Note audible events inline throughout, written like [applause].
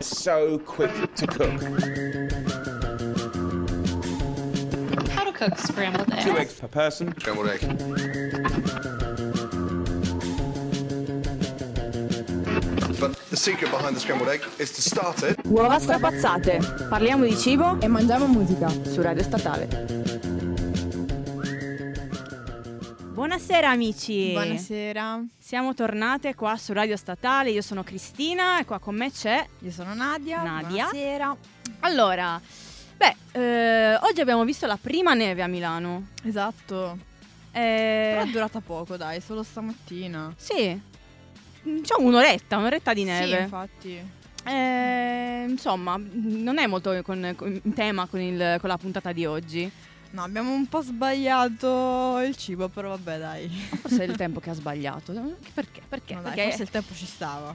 so quick to cook. How to cook scrambled eggs. Two eggs per person. Scrambled egg. But the secret behind the scrambled egg is to start it Uova strapazzate. Parliamo di cibo e mangiamo musica. su Radio Statale. Buonasera amici. Buonasera, Siamo tornate qua su Radio Statale. Io sono Cristina e qua con me c'è. io sono Nadia. Nadia. Buonasera. Allora, beh, eh, oggi abbiamo visto la prima neve a Milano. Esatto. Eh, Però è durata poco, dai, solo stamattina. sì, diciamo un'oretta, un'oretta di Sì, neve. infatti. Eh, insomma, non è molto con- con- in tema con, il- con la puntata di oggi. No, abbiamo un po' sbagliato il cibo, però vabbè, dai. Forse è il tempo che ha sbagliato. Perché? Perché? No, dai, Perché forse il tempo ci stava.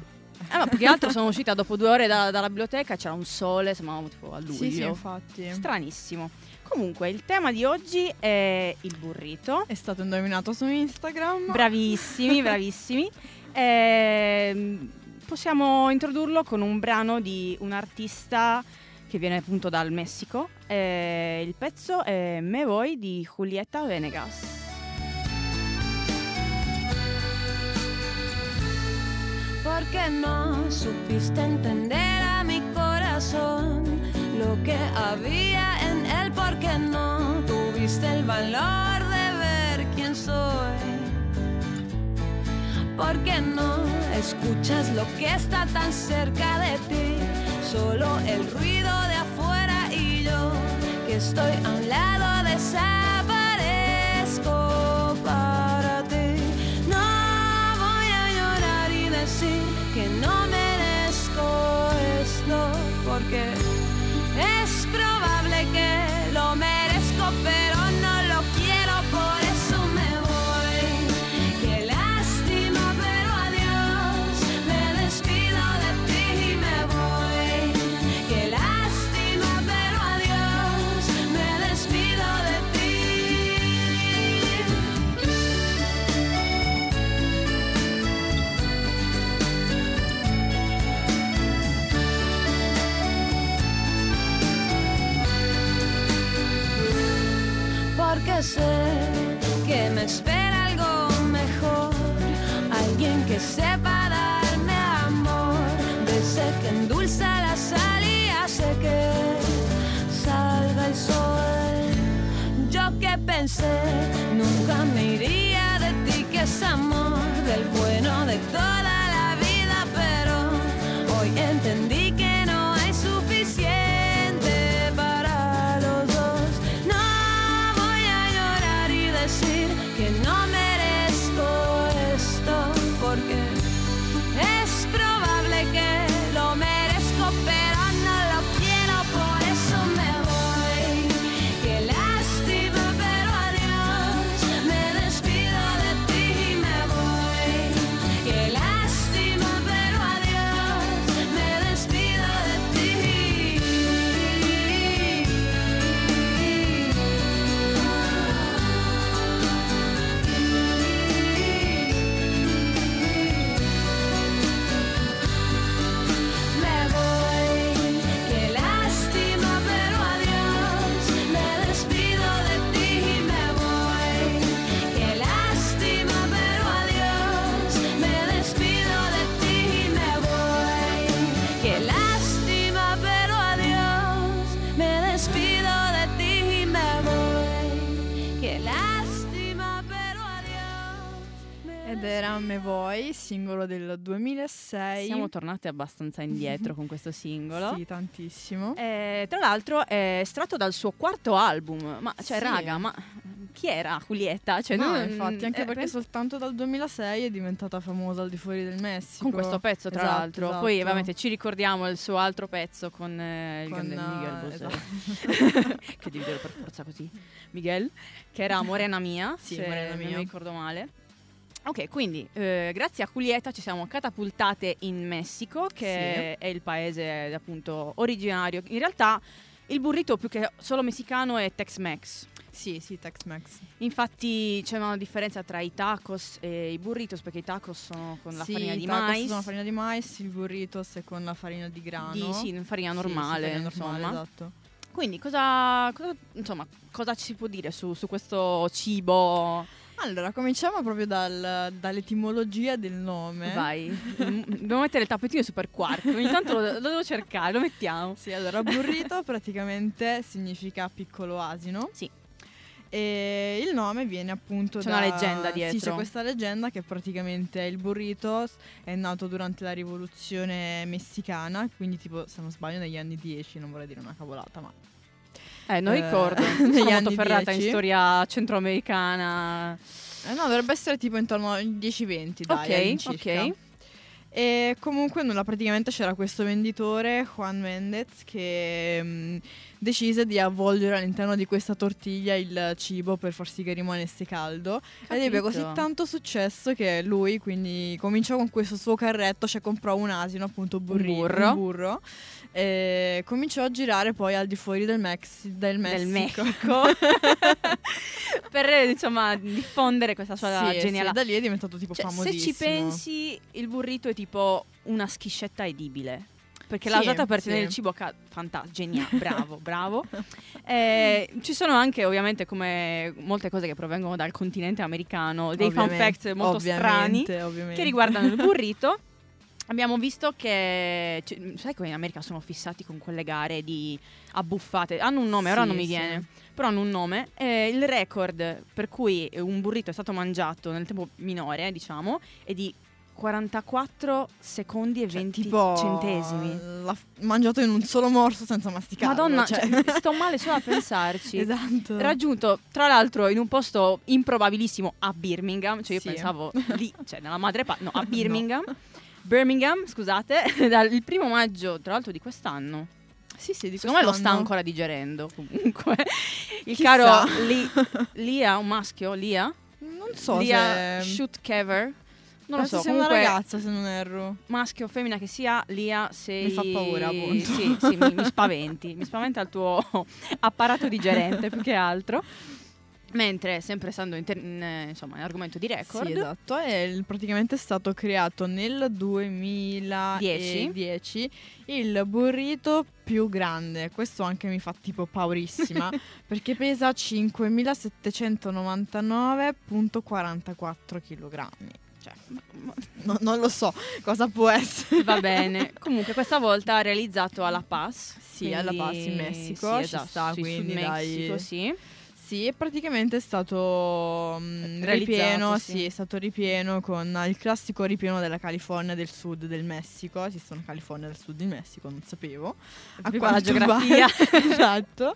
Eh, ma più che altro sono uscita dopo due ore da- dalla biblioteca, c'era un sole, sembravamo tipo a luglio. Sì, sì, infatti. Stranissimo. Comunque, il tema di oggi è il burrito. È stato indovinato su Instagram. Bravissimi, [laughs] bravissimi. Ehm, possiamo introdurlo con un brano di un artista che viene appunto dal Messico. Eh, il pezzo è Me Voy di Julieta Venegas. Porque no supiste entender a mi corazón lo que había en él, porque no tuviste el valor de ver quién soy. Porque no escuchas lo que está tan cerca de ti, solo el ruido estoy a un lado desaparezco para ti. No voy a llorar y decir que no merezco esto, porque say Me Voi, singolo del 2006. Siamo tornate abbastanza indietro con questo singolo. Sì, tantissimo. Eh, tra l'altro è estratto dal suo quarto album. Ma cioè, Sì. raga, ma chi era Julieta? Cioè, no, noi- infatti, anche eh, perché per- soltanto dal 2006 è diventata famosa al di fuori del Messico. con questo pezzo, tra Esatto, l'altro. esatto. Poi, ovviamente, ci ricordiamo il suo altro pezzo con eh, il Con, grande Miguel eh, Bosé. esatto. [laughs] che devi dire per forza così. Miguel, che era Morena Mia, Sì, se Morena non Mia. mi ricordo male. Ok, quindi eh, grazie a Julieta ci siamo catapultate in Messico, che è il paese appunto originario. In realtà il burrito più che solo messicano è Tex-Mex. Sì, sì, Tex-Mex. Infatti c'è una differenza tra i tacos e i burritos perché i tacos sono con la sì, farina i di mais. sono farina di mais, il burritos è con la farina di grano. Di, sì, farina Sì, normale, sì, farina normale, insomma. esatto. Quindi cosa, cosa- insomma, cosa ci si può dire su, su questo cibo? Allora, cominciamo proprio dal- dall'etimologia del nome. Vai, Mm, dobbiamo mettere il tappetino super quark. Ogni tanto lo, lo devo cercare, lo mettiamo. Sì, allora burrito praticamente significa piccolo asino. Sì. E il nome viene appunto C'è da... una leggenda Sì, dietro. c'è questa leggenda che praticamente il burrito è nato durante la rivoluzione messicana, quindi tipo, se non sbaglio, negli anni 10, non vorrei dire una cavolata, ma... Eh, non Eh, ricordo. [laughs] negli Sono molto ferrata in 10. storia centroamericana. Eh, no, dovrebbe essere tipo intorno ai 10-20, dai, Ok, ok. E comunque nulla, praticamente c'era questo venditore, Juan Mendez, che mm, decise di avvolgere all'interno di questa tortiglia il cibo per far sì che rimanesse caldo. Ed ebbe Capito. così tanto successo che lui quindi cominciò con questo suo carretto, cioè comprò un asino, appunto burri- burro. un burro, e cominciò a girare poi al di fuori del, Mex- del Del Messico. Messico [laughs] per insomma diffondere questa sua Sì, sì, geniale da lì è diventato tipo Cioè, se famosissimo. ci pensi, il burrito è tipo una schiscetta edibile. Perché l'ha usata per tenere il cibo a fantastico, geniale, [laughs] bravo, bravo. Eh, ci sono anche ovviamente come molte cose che provengono dal continente americano, dei fun Ovviamente, fact molto strani ovviamente, ovviamente. che riguardano il burrito. [laughs] Abbiamo visto che, cioè, sai che in America sono fissati con quelle gare di abbuffate, hanno un nome, ora Sì, non mi sì. viene, però hanno un nome. Eh, il record per cui un burrito è stato mangiato nel tempo minore, diciamo, è di 44 secondi e Cioè, 20 tipo centesimi. L'ha mangiato in un solo morso senza masticarlo. Madonna, cioè. cioè, sto male solo a [laughs] pensarci. esatto. Raggiunto tra l'altro in un posto improbabilissimo a Birmingham, cioè io Sì. pensavo [laughs] lì, cioè nella madrepatria, no, a Birmingham. Birmingham, scusate, [laughs] dal il primo maggio, tra l'altro di quest'anno. sì, sì, di Secondo me lo sta ancora digerendo comunque. Il Chissà. caro Li- Lia, un maschio, Lia? Non so Lia se... Shootkever. Non lo so, una comunque ragazza se non erro. maschio o femmina che sia, Lia sei... Mi fa paura, appunto. [laughs] Sì, sì, mi, mi spaventi. mi spaventa il tuo [laughs] apparato digerente più che altro. Mentre, sempre stando in, ter- in, eh, insomma, in argomento di record, Sì, esatto. È praticamente stato creato nel 2010 il burrito più grande. Questo anche mi fa tipo paurissima [laughs] perché pesa 5.799.44 kg. Cioè, no- non lo so cosa può essere. va bene. Comunque, questa volta realizzato alla Paz. Sì, alla quindi- Paz in Messico, Sì, esatto, sta, sì, quindi Sud dai. Messico, sì. Sì, è praticamente stato mm, Realizzato, ripieno, sì. sì. è stato ripieno con il classico ripieno della California del sud del Messico. Esistono California del sud del Messico, non sapevo. A Viva la geografia. [laughs] esatto.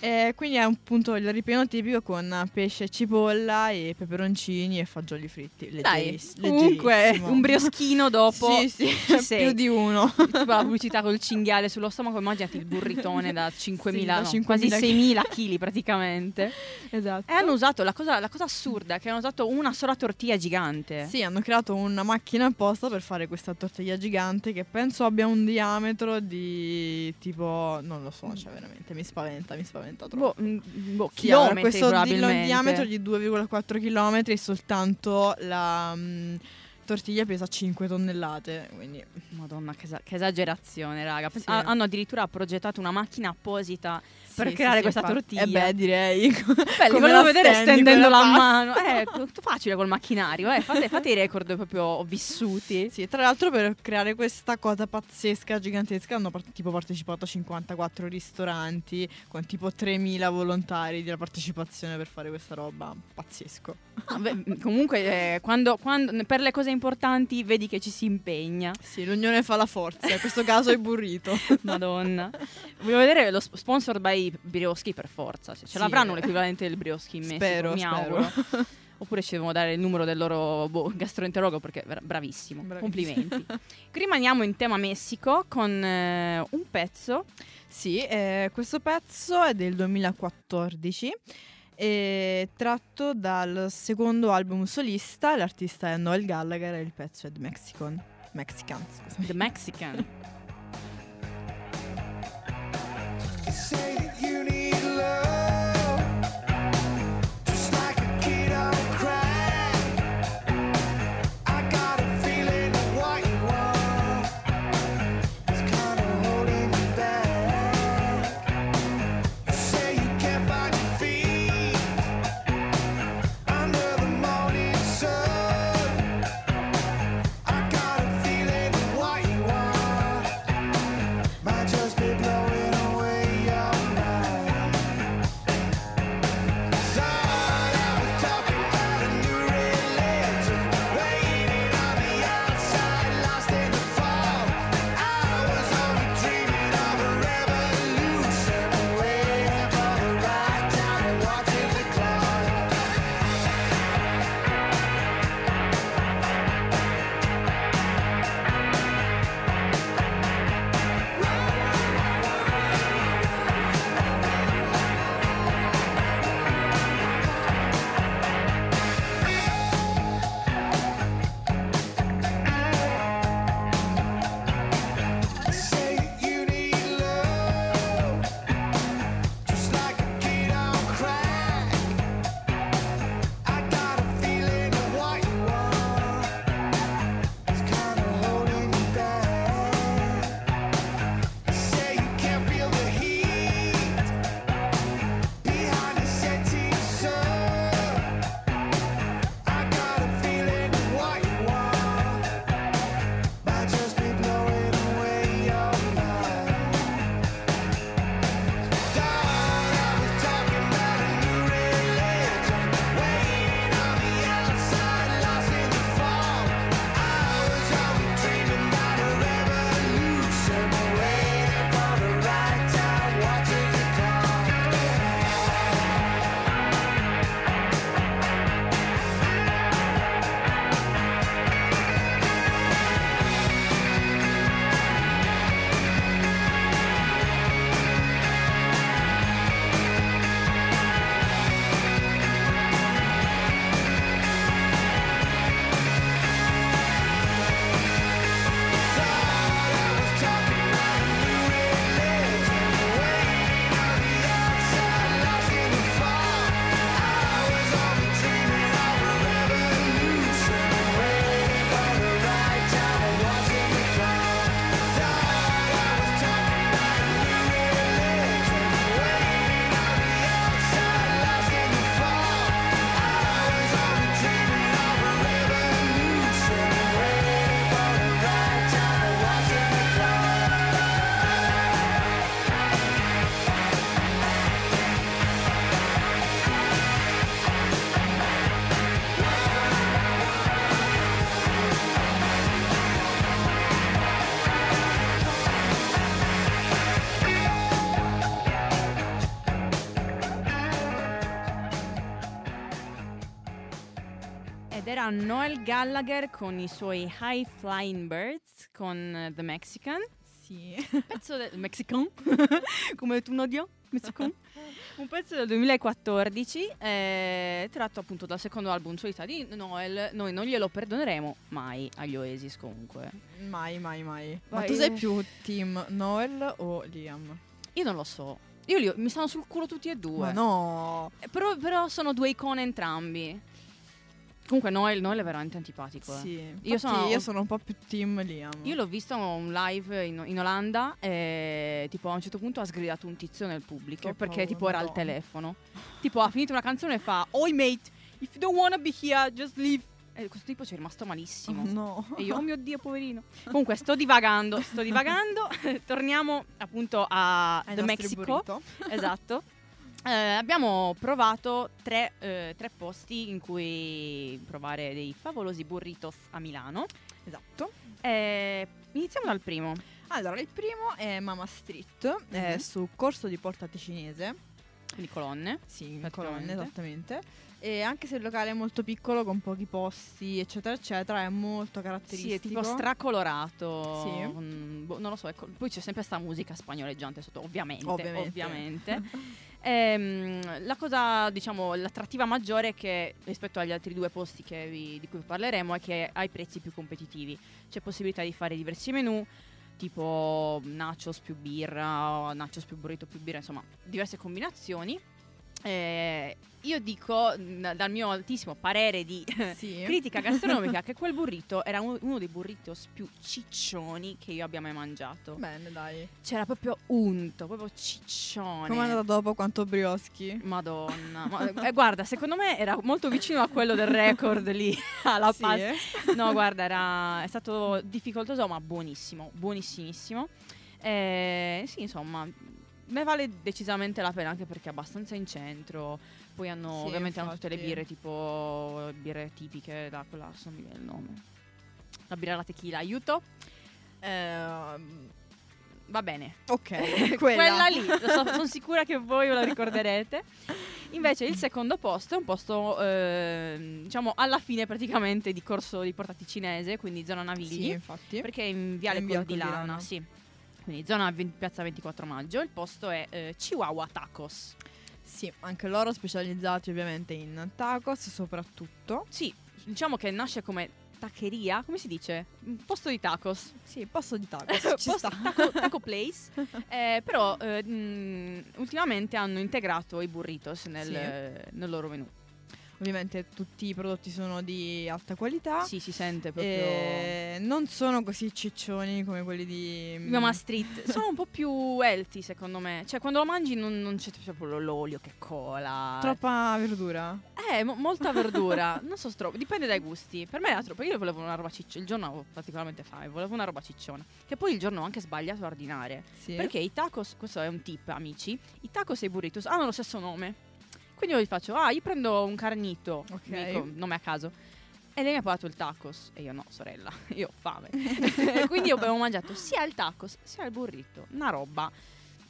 Eh, quindi è appunto il ripieno tipico con pesce e cipolla e peperoncini e fagioli fritti. Dai, comunque un brioschino dopo. Sì, sì, ci [laughs] sei. più di uno. tipo la [laughs] pubblicità col cinghiale sullo stomaco, immaginati il burritone da 5.000, Sì, da no, 5.000 quasi kg. 6.000 kg praticamente. [laughs] esatto. E hanno usato, la cosa, la cosa assurda, è che hanno usato una sola tortiglia gigante. Sì, hanno creato una macchina apposta per fare questa tortiglia gigante che penso abbia un diametro di tipo, non lo so, cioè veramente mi spaventa, mi spaventa troppo. Boh, mm, boh, Sì, allora, questo di- diametro di 2,4 km e soltanto la mm, tortiglia pesa 5 tonnellate, quindi Madonna, che, esa- che esagerazione, raga. Sì. Ha- hanno addirittura progettato una macchina apposita per sì, creare sì, questa infatti. tortiglia. Eh beh, direi. Beh, li Come volevo vedere stendendo la mano. [laughs] Eh, tutto facile col macchinario, eh. Fate, fate i record proprio vissuti. [laughs] Sì, tra l'altro per creare questa cosa pazzesca, gigantesca, hanno par- tipo partecipato a 54 ristoranti con tipo 3.000 volontari della partecipazione per fare questa roba. Pazzesco. Ah, beh, comunque, eh, quando, quando- per le cose importanti vedi che ci si impegna. Sì, l'unione fa la forza, in questo caso è burrito. [laughs] Madonna. Voglio vedere lo sp- sponsor by Brioschi per forza. Cioè, ce Sì. l'avranno l'equivalente del Brioschi in Messico, Spero, mi spero. auguro. [laughs] Oppure ci devono dare il numero del loro boh, gastroenterologo perché è bravissimo. Bravissimo. Complimenti. [laughs] Rimaniamo in tema Messico con eh, un pezzo. Sì, eh, questo pezzo è del 2014 e tratto dal secondo album solista, l'artista è Noel Gallagher e il pezzo è The Mexican. Mexican, scusami. The Mexican. [laughs] era Noel Gallagher con i suoi High Flying Birds con eh, The Mexican. Sì. pezzo del [laughs] Mexican, come tu Nadia, Mexican. [laughs] Un pezzo del 2014, eh, tratto appunto dal secondo album solista di Noel. Noi non glielo perdoneremo mai agli Oasis comunque. Mai, mai, mai. Ma Vai. tu sei più team Noel o Liam? Io non lo so. Io li ho- mi stanno sul culo tutti e due. Ma no. Eh, Però, però sono due icone entrambi. Comunque Noel, Noel è veramente antipatico. eh. Sì. Io Io, sono- io sono un po' più team Liam. Io l'ho visto un live in, in Olanda e tipo a un certo punto ha sgridato un tizio nel pubblico Che perché paura, tipo era al telefono. tipo ha finito una canzone e fa Oi mate, if you don't wanna be here, just leave. E questo tipo ci è rimasto malissimo. [laughs] No. E io, oh mio Dio, poverino. Comunque, sto divagando, sto divagando. [laughs] Torniamo appunto a Ai The Mexico. burrito. Esatto. [laughs] Eh, abbiamo provato tre, eh, tre posti in cui provare dei favolosi burritos a Milano. Esatto. Eh, iniziamo dal primo. Allora, il primo è Mama Street, è Mhm. su Corso di Porta Ticinese. Quindi colonne. Sì, colonne, esattamente. E anche se il locale è molto piccolo, con pochi posti, eccetera, eccetera, è molto Sì, caratteristico. è tipo stracolorato. Sì. con- boh, non lo so, ecco, poi c'è sempre sta musica spagnoleggiante sotto, ovviamente. Ovviamente. ovviamente. [laughs] Ehm, la cosa, diciamo, l'attrattiva maggiore che rispetto agli altri due posti vi- di cui parleremo è che ha i prezzi più competitivi. C'è possibilità di fare diversi menù, tipo nachos più birra, nachos più burrito più birra, insomma, diverse combinazioni. Eh, io dico, dal mio altissimo parere di [laughs] Sì. critica gastronomica, [laughs] che quel burrito era uno, uno dei burritos più ciccioni che io abbia mai mangiato. Bene, dai. C'era proprio unto, proprio ciccione. Come è andata dopo quanto brioschi? Madonna, Ma- [laughs] eh, guarda, secondo me era molto vicino a quello del record lì alla Sì, eh? No, guarda, era, è stato difficoltoso, ma buonissimo, buonissimissimo. Eh, sì, insomma, ne vale decisamente la pena anche perché è abbastanza in centro. Poi hanno Sì, ovviamente hanno tutte le birre tipo birre tipiche da quella, non mi viene il nome. La birra alla tequila, aiuto. Ehm, Va bene. ok, [laughs] Quella, quella. lì, sono sicura che voi ve la ricorderete. Invece il secondo posto è un posto, ehm, diciamo, alla fine praticamente di corso di Porta Ticinese, quindi zona Navigli. Sì, infatti. Perché è in Viale in Cordilana, Cordilana. sì. Quindi zona ve- piazza 24 maggio. Il posto è eh, Chihuahua Tacos. Sì, anche loro specializzati ovviamente in tacos soprattutto. Sì, diciamo che nasce come tacheria, come si dice? Un posto di tacos. Sì, posto di tacos, [laughs] ci Posto-. Taco, taco [laughs] place. Eh, però eh, mh, ultimamente hanno integrato i burritos nel, Sì. nel loro menù. Ovviamente tutti i prodotti sono di alta qualità. Sì, si sente proprio. E non sono così ciccioni come quelli di Mama Street sono un po' più healthy secondo me. Cioè, quando lo mangi non, non c'è proprio l'olio che cola. Troppa verdura. Eh, mo- molta verdura. non so, troppo. Dipende dai gusti. Per me era troppo. Io volevo una roba cicciona. Il giorno avevo particolarmente fame. Volevo una roba cicciona. Che poi il giorno ho anche sbagliato a ordinare. Sì. Perché i tacos, questo è un tip, amici. I tacos e i burritos hanno lo stesso nome. Quindi io gli faccio, ah, io prendo un carnito. Ok. Mi dico, nome a caso. E lei mi ha pagato il tacos. E io no, sorella, [laughs] io ho fame. [laughs] Quindi io avevo mangiato sia il tacos sia il burrito. Una roba.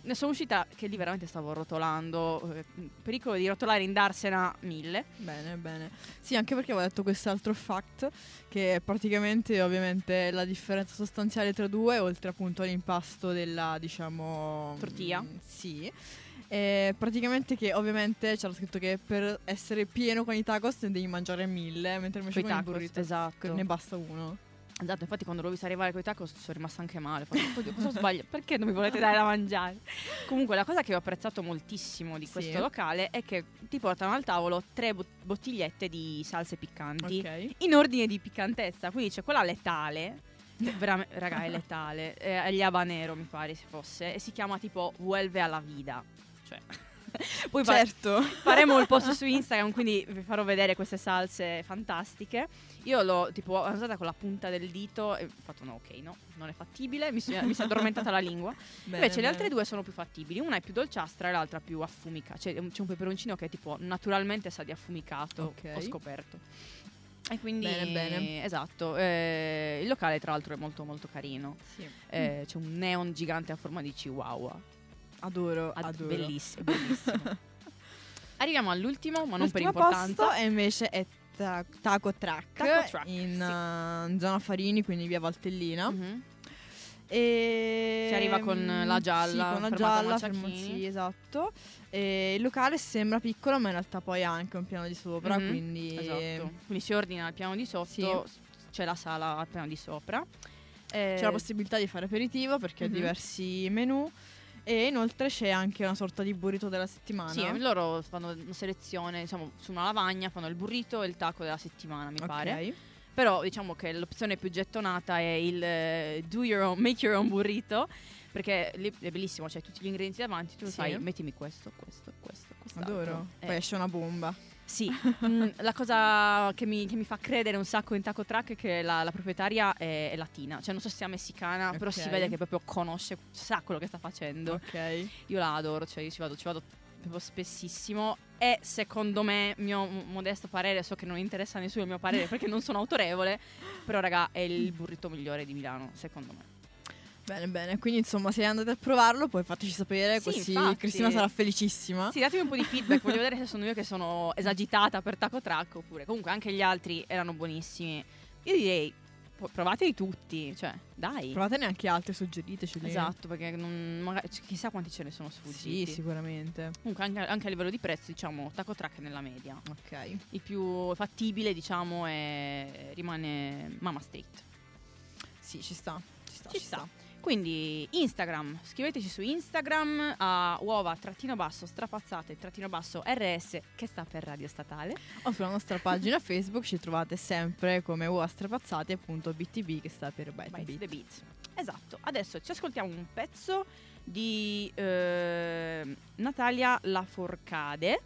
Ne sono uscita che lì veramente stavo rotolando. eh, pericolo di rotolare in darsena mille. Bene, bene. Sì, anche perché avevo detto quest'altro fact che è praticamente ovviamente la differenza sostanziale tra due, oltre appunto all'impasto della, diciamo... Tortilla? mm, sì. E praticamente che ovviamente c'era scritto che per essere pieno con i tacos ne devi mangiare mille, mentre invece con i tacos, burrito esatto. ne basta uno. Esatto, infatti quando l'ho vista arrivare con i tacos sono rimasta anche male. Ho fatto, "Oddio, cosa [laughs] sbaglio? Perché non mi volete dare da mangiare? Comunque la cosa che ho apprezzato moltissimo di Sì. questo locale è che ti portano al tavolo tre bot- bottigliette di salse piccanti Ok. in ordine di piccantezza. Quindi c'è quella letale, raga, è letale, è agli habanero mi pare se fosse, e si chiama tipo Vuelve alla vida. Cioè... [laughs] Poi Certo. faremo il post su [laughs] Instagram, quindi vi farò vedere queste salse fantastiche. Io l'ho tipo usata con la punta del dito e ho fatto no, ok, no, non è fattibile, mi si, mi si è addormentata la lingua. [laughs] Bene, Invece le bene. altre due sono più fattibili, una è più dolciastra e l'altra più affumica. Cioè c'è un peperoncino che tipo naturalmente sa di affumicato, Ok. ho scoperto. E quindi Bene, bene. esatto, eh, il locale tra l'altro è molto molto carino. Sì. Eh, C'è un neon gigante a forma di chihuahua. Adoro, Ad- adoro. Bellissimo, bellissimo. [laughs] Arriviamo all'ultimo, ma non per L'ultimo importanza. posto e invece è ta- Taco Track, Taco Truck, in sì. eh, zona Farini, quindi via Valtellina. Mhm. E... Si arriva con la gialla, Sì, con la fermata gialla, Macciacchini. fermo- sì, esatto. E il locale sembra piccolo, ma in realtà poi ha anche un piano di sopra, Mhm, quindi... Esatto. Quindi si ordina al piano di sotto, s- c'è la sala al piano di sopra. Eh, C'è la possibilità di fare aperitivo perché Mhm. ha diversi menu. E inoltre c'è anche una sorta di burrito della settimana. Sì, loro fanno una selezione, diciamo, su una lavagna fanno il burrito e il taco della settimana, mi Ok. pare. Però diciamo che l'opzione più gettonata è il eh, do your own, make your own burrito. Perché lì è bellissimo, c'hai tutti gli ingredienti davanti, tu Sì. sai, mettimi questo, questo, questo, questo. Adoro. Poi esce una bomba. Sì, mm, la cosa che mi, che mi fa credere un sacco in Taco Truck è che la, la proprietaria è, è latina, cioè non so se sia messicana, però si vede che proprio conosce, sa quello che sta facendo. Ok. Io la adoro, cioè io ci vado, ci vado proprio spessissimo e secondo me, mio modesto parere, so che non interessa a nessuno il mio parere [laughs] perché non sono autorevole, però raga è il burrito migliore di Milano, secondo me. Bene, bene. Quindi insomma, se andate a provarlo, poi fateci sapere, Sì, così infatti. Cristina sarà felicissima. Sì, datemi un po' di feedback, voglio [laughs] vedere se sono io che sono esagitata per Taco Truck oppure comunque anche gli altri erano buonissimi. Io direi provateli tutti, cioè dai. Provate neanche altri, suggeriteci. Esatto, perché non, magari, chissà quanti ce ne sono Sì, sfuggiti. sicuramente. Comunque anche, anche a livello di prezzo, diciamo, Taco Truck è nella media. Ok. Il più fattibile, diciamo, è, rimane Mama Street. Sì, ci sta. Ci sta. Ci sta. Quindi Instagram, scriveteci su Instagram a uova trattino basso strapazzate trattino basso rs che sta per Radio Statale. O sulla nostra pagina Facebook ci trovate sempre come uastrapazzati.btb che sta per Byte Beat. the Beat. Esatto, adesso ci ascoltiamo un pezzo di eh, Natalia Laforcade,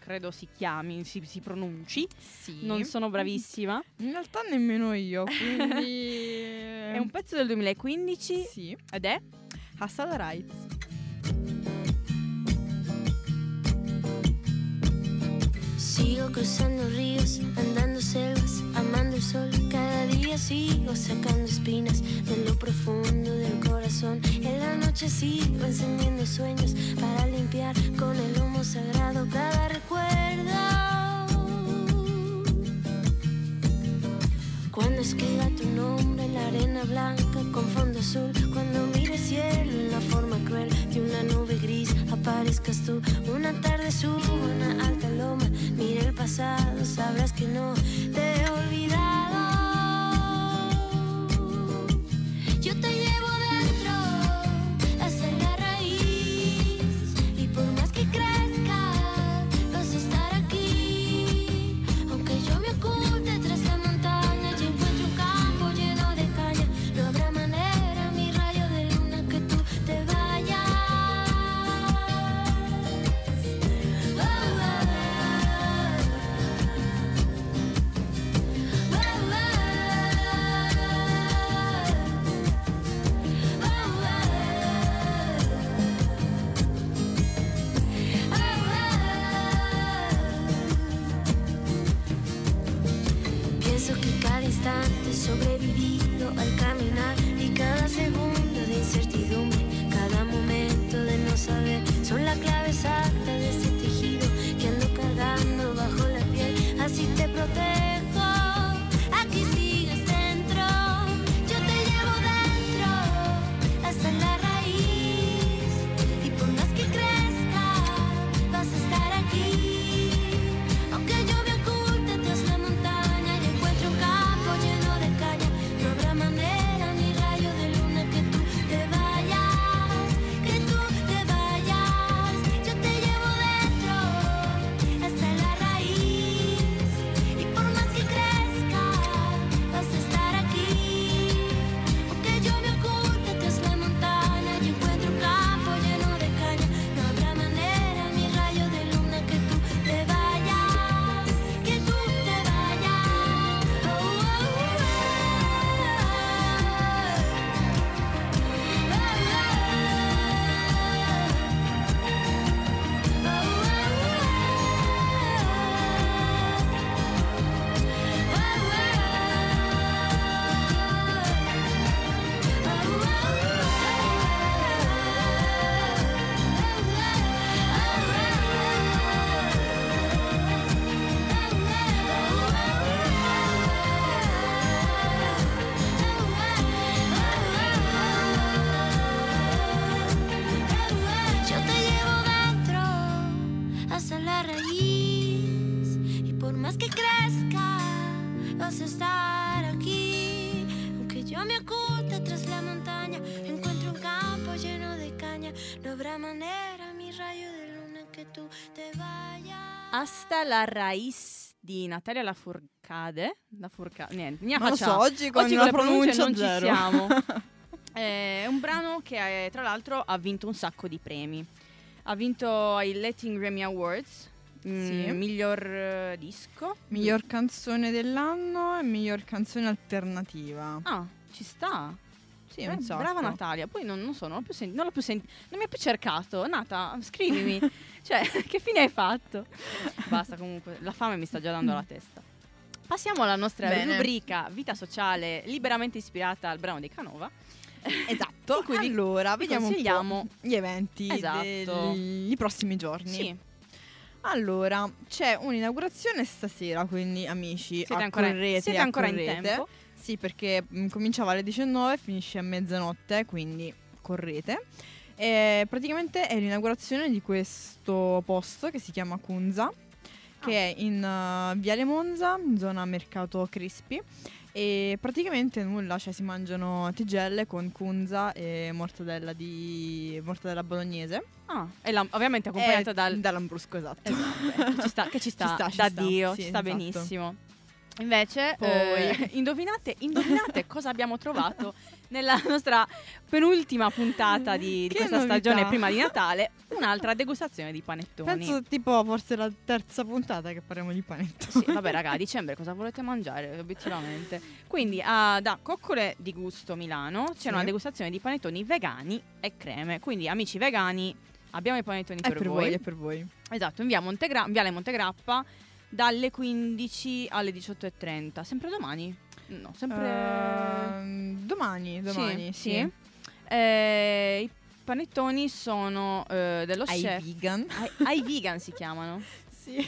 credo si chiami, si, si pronunci, Sì. non sono bravissima. In realtà nemmeno io, quindi... [laughs] È un pezzo del 2015 Sì. ed è Hustle Rights. Sigo cruzando ríos, andando selvas, amando el sol. Cada día sigo sacando espinas de lo profundo del corazón. En la noche sigo encendiendo sueños para limpiar con el humo sagrado cada recuerdo. Cuando escriba tu nombre en la arena blanca con fondo azul, cuando mire cielo en la forma cruel de una nube gris, aparezcas tú. Una tarde subo una alta loma, mire el pasado, sabrás que no te la raiz di Natalia Lafourcade. Lafourcade, niente, niente Non lo so, oggi con Oggi la con pronunce pronuncia non zero. ci siamo. È [laughs] un brano che eh, tra l'altro ha vinto un sacco di premi. Ha vinto ai Latin Grammy Awards, mm, Sì. miglior eh, disco. Miglior canzone dell'anno e miglior canzone alternativa. Ah, ci sta. Sì, sacco. brava Natalia. Poi non, non so, non l'ho più sentito. Non, senti- non mi ha più cercato. Nata, scrivimi. [laughs] cioè, [laughs] che fine hai fatto? Basta, comunque, la fame mi sta già dando alla testa. Passiamo alla nostra Bene. rubrica Vita sociale, liberamente ispirata al brano di Canova. Esatto. [laughs] Vi- allora, vediamo un gli eventi Esatto. degli prossimi giorni. Sì, Allora, c'è un'inaugurazione stasera, quindi amici, siete ancora, accorrete, siete ancora in tempo. Sì, perché mh, cominciava alle 19 e finisce a mezzanotte, quindi correte. E praticamente è l'inaugurazione di questo posto che si chiama Kunza, che è in uh, Viale Monza, zona Mercato Crispi. E praticamente nulla, cioè si mangiano tigelle con kunza e mortadella di mortadella bolognese. Ah, e la- ovviamente accompagnata dal... dall'ambrusco, esatto. Esatto, [laughs] ci sta, che ci sta, Ci sta, ci da sta. Dio, Sì, ci sta esatto. benissimo. Invece, eh, [laughs] indovinate, indovinate [laughs] cosa abbiamo trovato nella nostra penultima puntata di, di questa novità. stagione prima di Natale, un'altra degustazione di panettoni. Penso tipo forse la terza puntata che parliamo di panettoni. Sì, vabbè, raga, a dicembre cosa volete mangiare, obiettivamente? Quindi, ah, da Coccole di Gusto Milano c'è Sì. una degustazione di panettoni vegani e creme. Quindi, amici vegani, abbiamo i panettoni È per, per voi, è per voi. Esatto, in via Montegra- in Montegrappa dalle 15 alle 18.30. Sempre domani? No, sempre... Ehm, domani, domani, sì. sì. Eh, I panettoni sono eh, dello Ai chef. vegan. Ai, ai vegan si chiamano. [laughs] Sì.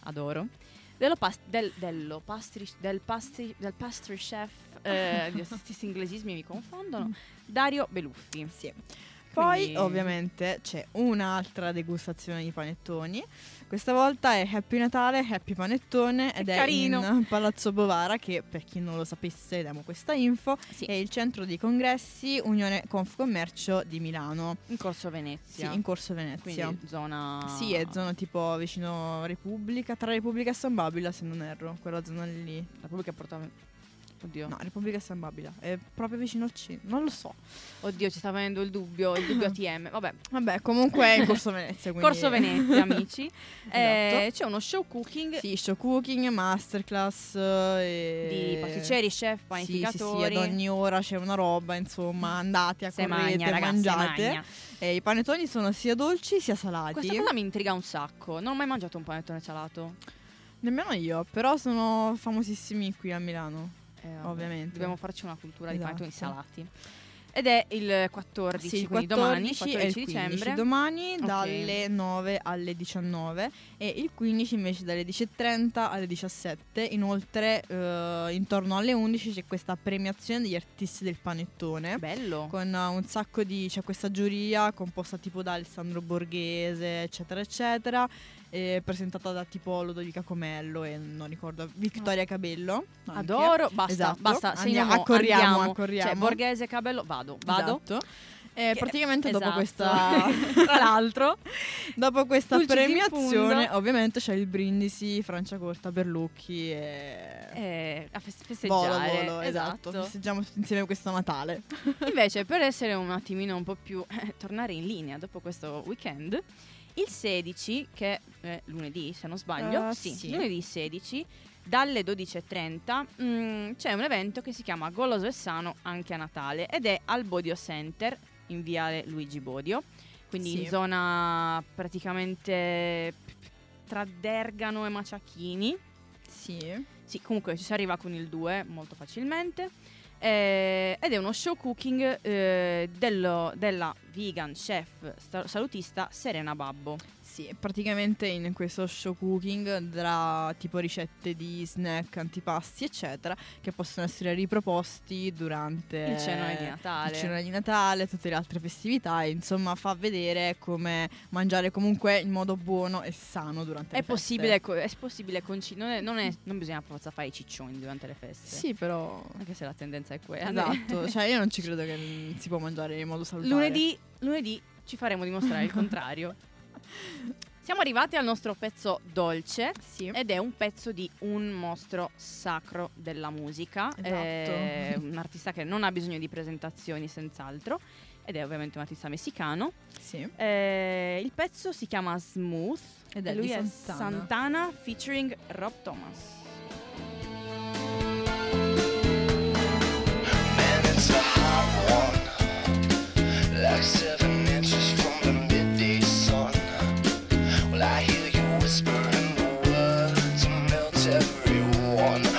Adoro. Dello, pas- del, dello pastry, del, pastry, del pastry chef, eh, [laughs] Dio, questi inglesismi mi confondono, Dario Beluffi. Sì. Poi Quindi- ovviamente c'è un'altra degustazione di panettoni. Questa volta è Happy Natale, Happy Panettone ed è carino. in Palazzo Bovara che per chi non lo sapesse diamo questa info, Sì, è il centro di congressi Unione Confcommercio di Milano, in Corso sì, Venezia. in Corso Venezia. Quindi zona... Sì, è zona tipo vicino Repubblica, tra Repubblica e San Babila se non erro, quella zona lì. Repubblica Porta... Oddio. No, Repubblica San Babila, è proprio vicino al centro, non lo so. Oddio, ci sta venendo il dubbio, il dubbio [coughs] ATM. Vabbè, Vabbè, comunque è in Corso [coughs] Venezia, quindi Corso Venezia, [laughs] amici. Eh, Esatto. c'è uno show cooking Sì, show cooking, masterclass e... di pasticceri, chef, Sì, sì, sì, panificatori. ad ogni ora c'è una roba, insomma, andate a Se correte, magna, ragazzi, mangiate. E i panettoni sono sia dolci sia salati. Questa cosa mi intriga un sacco. Non ho mai mangiato un panettone salato. Nemmeno io, però sono famosissimi qui a Milano. Eh, Ovviamente. Dobbiamo farci una cultura di Esatto. panettoni salati. Ed è il 14, Sì, il quindi 14 domani, e 14 il 15 dicembre. domani dalle 9 alle 19 e il 15 invece dalle 10.30 alle 17 inoltre eh, intorno alle 11 c'è questa premiazione degli artisti del panettone Bello. con uh, un sacco di c'è questa giuria composta tipo da Alessandro Borghese eccetera eccetera e presentata da tipo Lodovica Comello e non ricordo Vittoria Cabello anche. Adoro. Basta, Esatto. basta. Andiamo- accorriamo, andiamo. accorriamo. Cioè, Borghese, Cabello, vado. Vado. Esatto. E Che- praticamente dopo esatto. questa [laughs] Tra l'altro. dopo questa Dulcis premiazione ovviamente c'è il brindisi Francia Corta per Lucchi e eh, a fes- Volo, festeggiare. volo, esatto. Festeggiamo tutti insieme questo Natale. Invece, per essere un attimino un po' più eh, tornare in linea dopo questo weekend, il 16, che è lunedì, se non sbaglio, Eh, sì, sì. lunedì 16, dalle 12.30 mm, c'è un evento che si chiama Goloso e Sano anche a Natale ed è al Bodio Center in viale Luigi Bodio, quindi Sì. in zona praticamente tra Dergano e Maciachini. Sì. Sì, comunque ci si arriva con il 2 molto facilmente. Eh, ed è uno show cooking eh, dello- della vegan chef sta- salutista Serena Babbo. Sì, praticamente in questo show cooking tra tipo ricette di snack, antipasti, eccetera, che possono essere riproposti durante il cenone di Natale, il cenone di Natale, tutte le altre festività, e insomma fa vedere come mangiare comunque in modo buono e sano durante è le possibile, feste. è possibile conciliare, non, è, non, è, non bisogna forza fare i ciccioni durante le feste. Sì, però anche se la tendenza è quella. Esatto, cioè io non ci [laughs] credo che si può mangiare in modo salutare. Lunedì, lunedì ci faremo dimostrare il [laughs] contrario. Siamo arrivati al nostro pezzo dolce sì. ed è un pezzo di un mostro sacro della musica, esatto. è un artista che non ha bisogno di presentazioni senz'altro ed è ovviamente un artista messicano. Sì. Eh, il pezzo si chiama Smooth ed è e lui è Santana. Santana featuring Rob Thomas. Man, it's a hot one, like seven. Well, I hear you whispering words to melt everyone.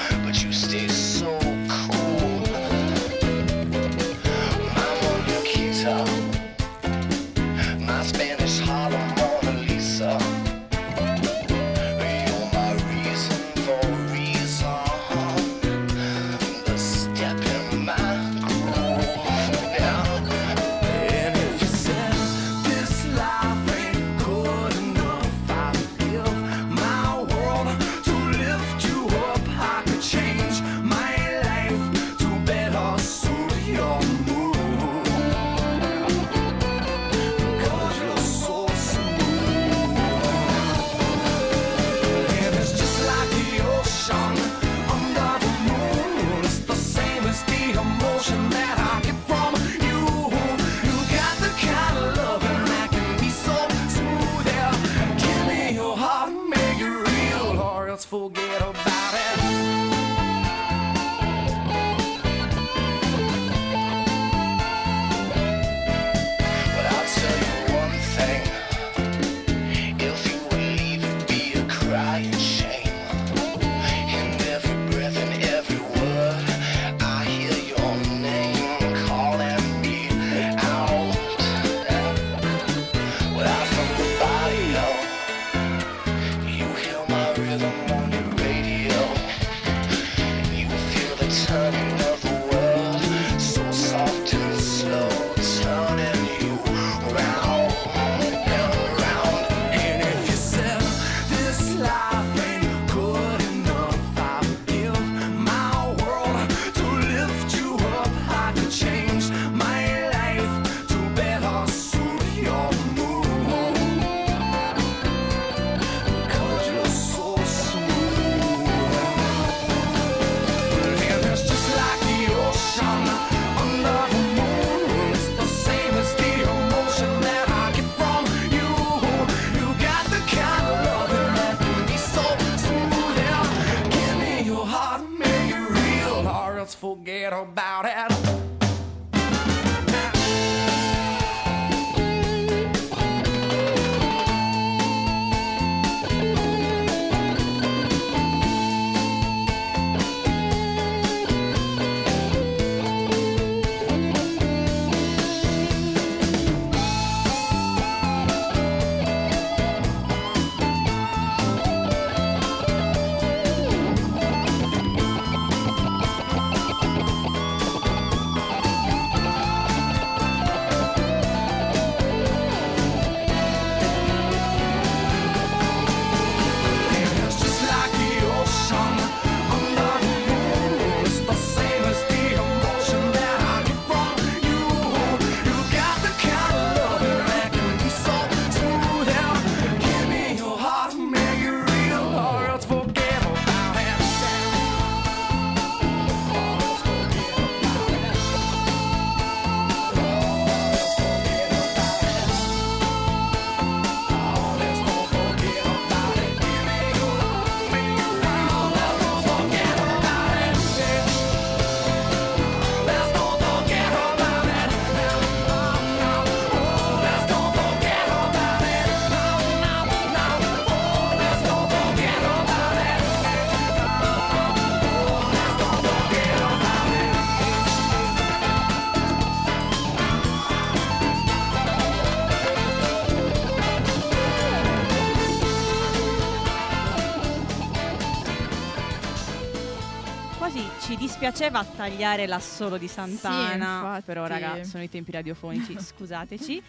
piaceva tagliare l'assolo di Santana, sì, però raga sono i tempi radiofonici, [laughs] scusateci.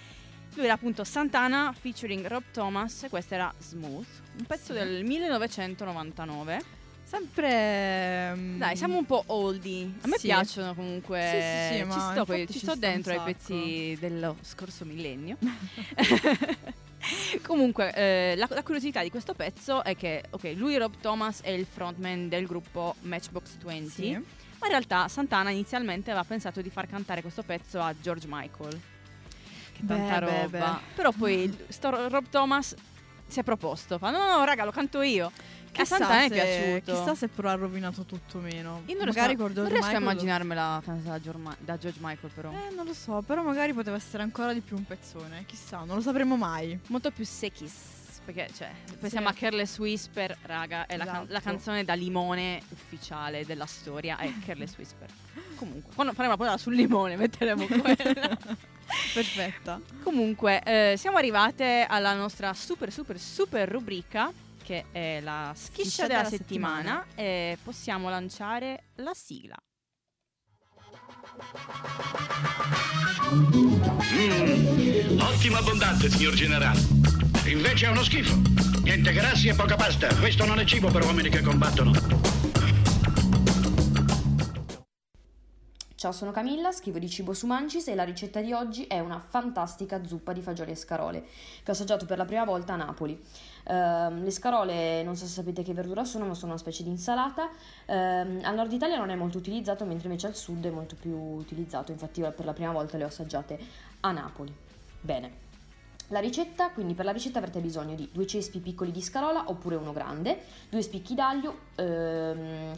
Lui era appunto Santana featuring Rob Thomas e questo era Smooth, un pezzo sì. del 1999. Sempre. Dai, siamo un po' oldie. A me sì. piacciono comunque. Sì, sì, sì, ci sto, poi, ci sto dentro ai pezzi dello scorso millennio. [laughs] [laughs] comunque, eh, la, la, curiosità di questo pezzo è che, ok, lui Rob Thomas è il frontman del gruppo Matchbox 20. Sì ma in realtà Santana inizialmente aveva pensato di far cantare questo pezzo a George Michael. Che tanta Beh, beh, roba. beh. Però poi sto Rob Thomas si è proposto, fa no, no, no, raga, lo canto io. a Chissà Santana è se- piaciuto. Chissà se però ha rovinato tutto meno. Io non magari riesco, non riesco a immaginarmela da George, Ma- da George Michael però. Eh, non lo so, però magari poteva essere ancora di più un pezzone. Chissà, non lo sapremo mai. Molto più secchis. Perché, cioè, pensiamo Sì. a Careless Whisper, raga, è la, can- Esatto. la canzone da limone ufficiale della storia, è Careless Whisper. [laughs] Comunque, quando faremo la puntata sul limone metteremo quella. [laughs] Perfetta. Comunque, eh, siamo arrivate alla nostra super, super, super rubrica, che è la schiscia della, della settimana, e possiamo lanciare la sigla. Mm, ottimo abbondante, signor generale. Invece è uno schifo. Niente grassi e poca pasta. Questo non è cibo per uomini che combattono. Ciao, sono Camilla, scrivo di Cibo su Mancis e la ricetta di oggi è una fantastica zuppa di fagioli e scarole che ho assaggiato per la prima volta a Napoli. Ehm, le scarole non so se sapete che verdura sono, ma sono una specie di insalata. Ehm, al nord Italia non è molto utilizzato, mentre invece al sud è molto più utilizzato. Infatti per la prima volta le ho assaggiate a Napoli. Bene. La ricetta, quindi per la ricetta avrete bisogno di due cespi piccoli di scarola oppure uno grande, due spicchi d'aglio, ehm,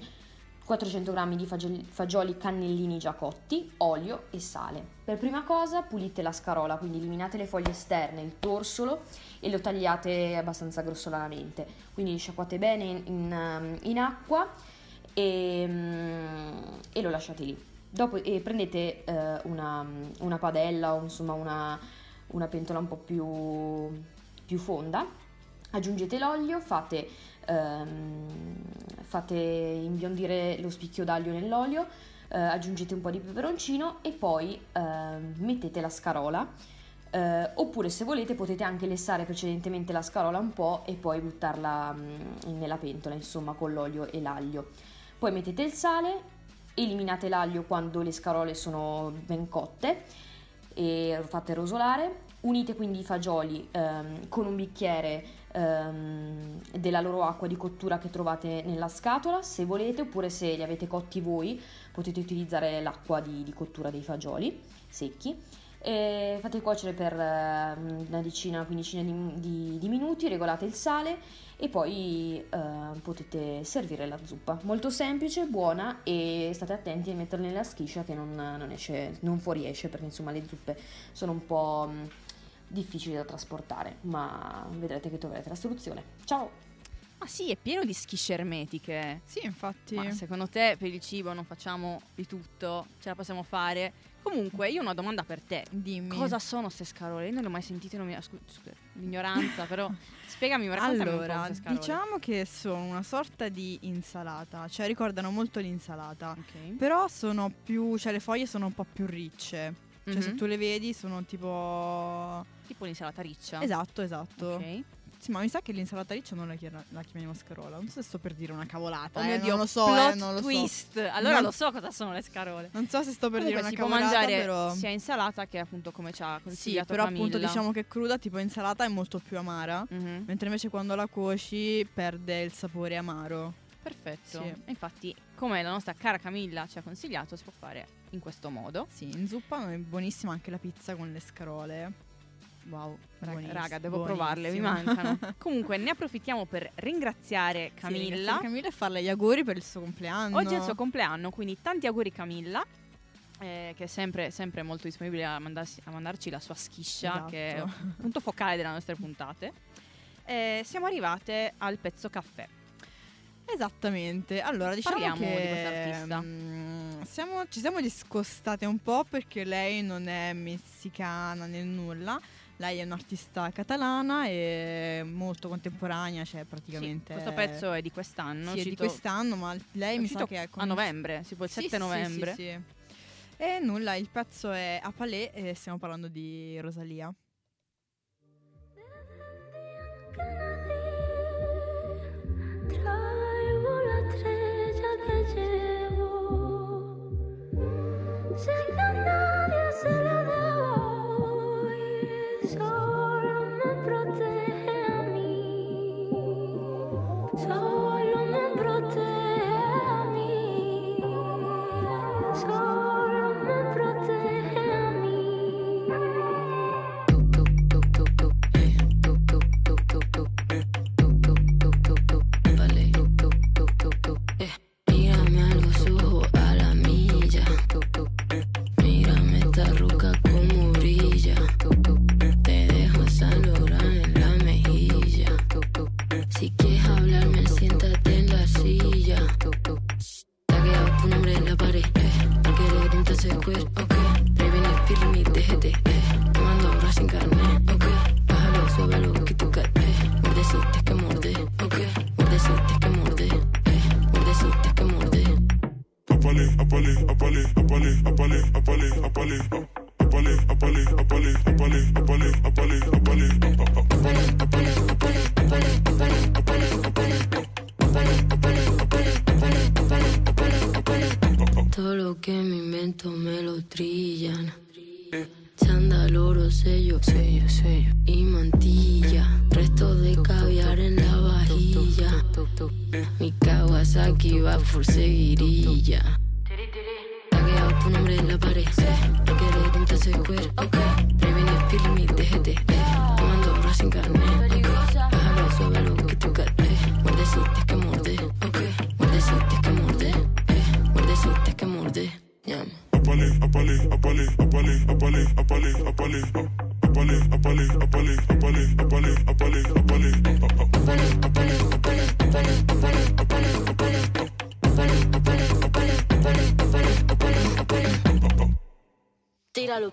400 g di fagioli, cannellini già cotti, olio e sale. Per prima cosa pulite la scarola, quindi eliminate le foglie esterne, il torsolo e lo tagliate abbastanza grossolanamente. Quindi sciacquate bene in, in, in acqua e, mm, e lo lasciate lì. Dopo prendete eh, una, una padella o insomma una, una pentola un po' più, più fonda, aggiungete l'olio, fate, ehm, fate imbiondire lo spicchio d'aglio nell'olio, eh, aggiungete un po' di peperoncino e poi ehm, mettete la scarola. eh, oppure se volete potete anche lessare precedentemente la scarola un po' e poi buttarla mm, nella pentola, insomma, con l'olio e l'aglio. Poi mettete il sale, eliminate l'aglio quando le scarole sono ben cotte e fate rosolare. Unite quindi i fagioli ehm, con un bicchiere ehm, della loro acqua di cottura che trovate nella scatola, se volete, oppure se li avete cotti voi potete utilizzare l'acqua di, di cottura dei fagioli secchi. E fate cuocere per eh, una decina, quindicina di, di- di minuti, regolate il sale e poi eh, potete servire la zuppa. Molto semplice, buona e state attenti a metterla nella schiscia che non, non esce, non fuoriesce perché insomma le zuppe sono un po' difficili da trasportare, ma vedrete che troverete la soluzione. Ciao! Ma sì, è pieno di schisce ermetiche. Sì, infatti. Ma secondo te per il cibo non facciamo di tutto? Ce la possiamo fare? Comunque, io ho una domanda per te. Dimmi. Cosa sono queste scarole? Io non le ho mai sentite, non mi... scu- scusa, l'ignoranza, però [laughs] spiegami, raccontami un po' Allora, queste scarole. diciamo che sono una sorta di insalata, cioè ricordano molto l'insalata, Ok. però sono più, cioè le foglie sono un po' più ricce, cioè se Mhm. tu le vedi sono tipo... Tipo l'insalata riccia. Esatto, esatto. Ok. Sì, ma mi sa che l'insalata riccia non la, chiara- la chiamiamo scarola, non so se sto per dire una cavolata, Oh eh, mio non Dio, lo so, plot eh, non lo so. twist. Allora Non- lo so cosa sono le scarole. Non so se sto per Comunque dire si una può cavolata, mangiare però... sia insalata che appunto come ci ha Sì, consigliato però Camilla. appunto diciamo che cruda, tipo insalata, è molto più amara, Mhm. mentre invece quando la cuoci perde il sapore amaro. Perfetto. Sì. Infatti, come la nostra cara Camilla ci ha consigliato, si può fare in questo modo. Sì, in zuppa è buonissima anche la pizza con le scarole. Wow, raga, raga, devo provarle, mi mancano. [laughs] Comunque, ne approfittiamo per ringraziare Sì, Camilla. ringraziare Camilla e farle gli auguri per il suo compleanno. Oggi è il suo compleanno, quindi tanti auguri Camilla. eh, che è sempre, sempre molto disponibile a, mandarsi- a mandarci la sua schiscia, Esatto. che è un punto focale delle nostre puntate. Eh, siamo arrivate al pezzo caffè. Esattamente. Allora, diciamo Parliamo che di quest'artista. mm, siamo- ci siamo discostate un po' perché lei non è messicana né nulla. Lei è un'artista catalana e molto contemporanea, cioè praticamente Sì, questo pezzo è di quest'anno. Sì, è di quest'anno, ma lei mi sa che è a novembre, tipo il Sì, 7 sì, novembre. Sì, sì. E nulla, il pezzo è a Palais e stiamo parlando di Rosalia. Tíralo.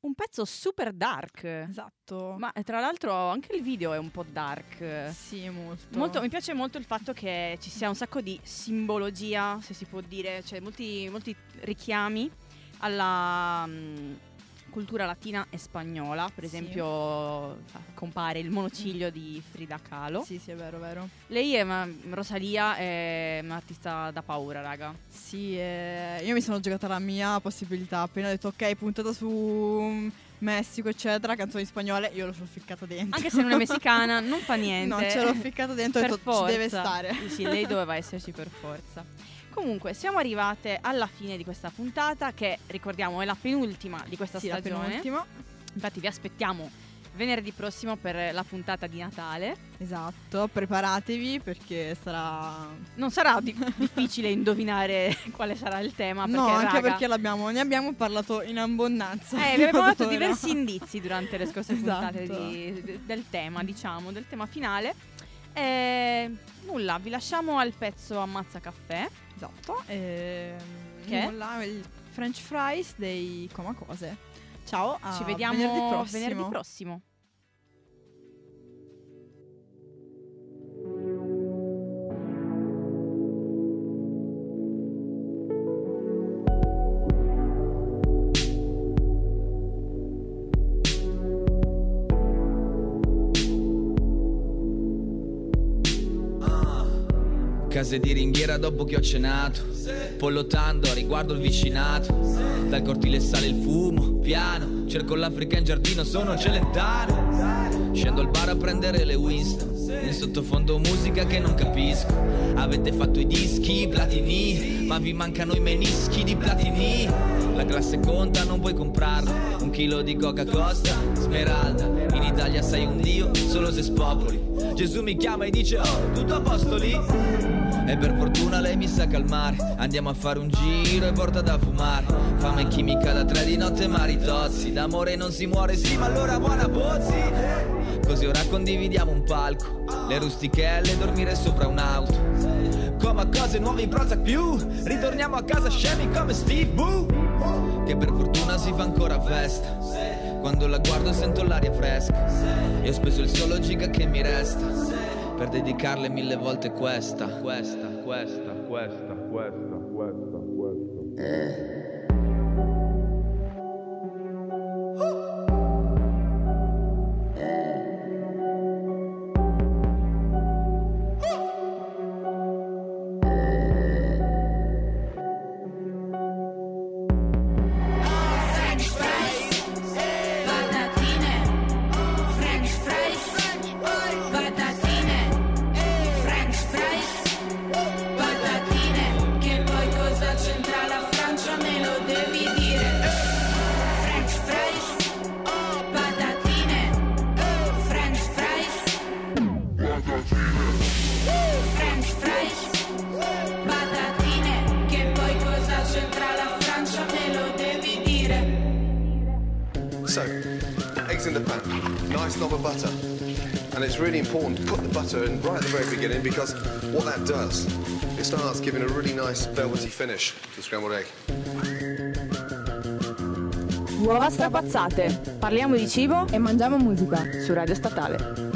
Un pezzo super dark. Esatto. Ma eh, tra l'altro anche il video è un po' dark. Sì, molto. Molto- mi piace molto il fatto che ci sia un sacco di simbologia, se si può dire, cioè molti, molti richiami alla mm, cultura latina e spagnola. Per Sì. esempio, fa- compare il monociglio di Frida Kahlo. Sì, sì, è vero, vero. Lei è ma- Rosalia, è un'artista da paura, raga. Sì, eh, io mi sono giocata la mia possibilità. Appena ho detto ok, puntata su mm, Messico, eccetera, canzoni spagnole, io l'ho ficcata dentro. Anche se non è messicana, non fa [laughs] niente. No, ce l'ho ficcata dentro e ho detto ci deve forza. stare. Sì, sì, lei doveva esserci per forza. [laughs] Comunque, siamo arrivate alla fine di questa puntata, che ricordiamo è la penultima di questa Sì, la stagione. penultima. Infatti, vi aspettiamo venerdì prossimo per la puntata di Natale. Esatto, preparatevi perché sarà... Non sarà di- [laughs] difficile indovinare quale sarà il tema. Perché, no, anche raga, perché l'abbiamo, ne abbiamo parlato in abbondanza. Eh, vi abbiamo dato [laughs] diversi indizi durante le scorse [laughs] puntate Esatto. di- de- del tema, diciamo, del tema finale. E nulla, vi lasciamo al pezzo Ammazza Caffè. Esatto. E Che? nulla, il French fries dei Coma Cose. Ciao, Ci vediamo venerdì prossimo. venerdì prossimo. Case di ringhiera dopo che ho cenato. Pollottando riguardo il vicinato. Dal cortile sale il fumo, piano. Cerco l'Africa in giardino, sono celentano. Scendo al bar a prendere le Winston In sottofondo musica che non capisco. Avete fatto i dischi, platini? Ma vi mancano i menischi di platini? La classe conta, non puoi comprarlo Un chilo di coca costa, smeralda. In Italia sei un dio, solo se spopoli. Gesù mi chiama e dice oh, tutto a posto lì e per fortuna lei mi sa calmare. Andiamo a fare un giro e porta da fumare. Fame chimica da tre di notte maritozzi D'amore non si muore sì ma allora buona pozzi Così ora condividiamo un palco. Le rustichelle dormire sopra un'auto Come a cose nuove in Prozac più. Ritorniamo a casa scemi come Steve Boo. Che per fortuna si fa ancora festa. Quando la guardo sento l'aria fresca. E ho speso il solo giga che mi resta per dedicarle mille volte questa, questa, questa, questa, questa, questa, questa. French nice velvety finish to scrambled egg. Uova strapazzate. Parliamo di cibo e mangiamo musica su Radio Statale.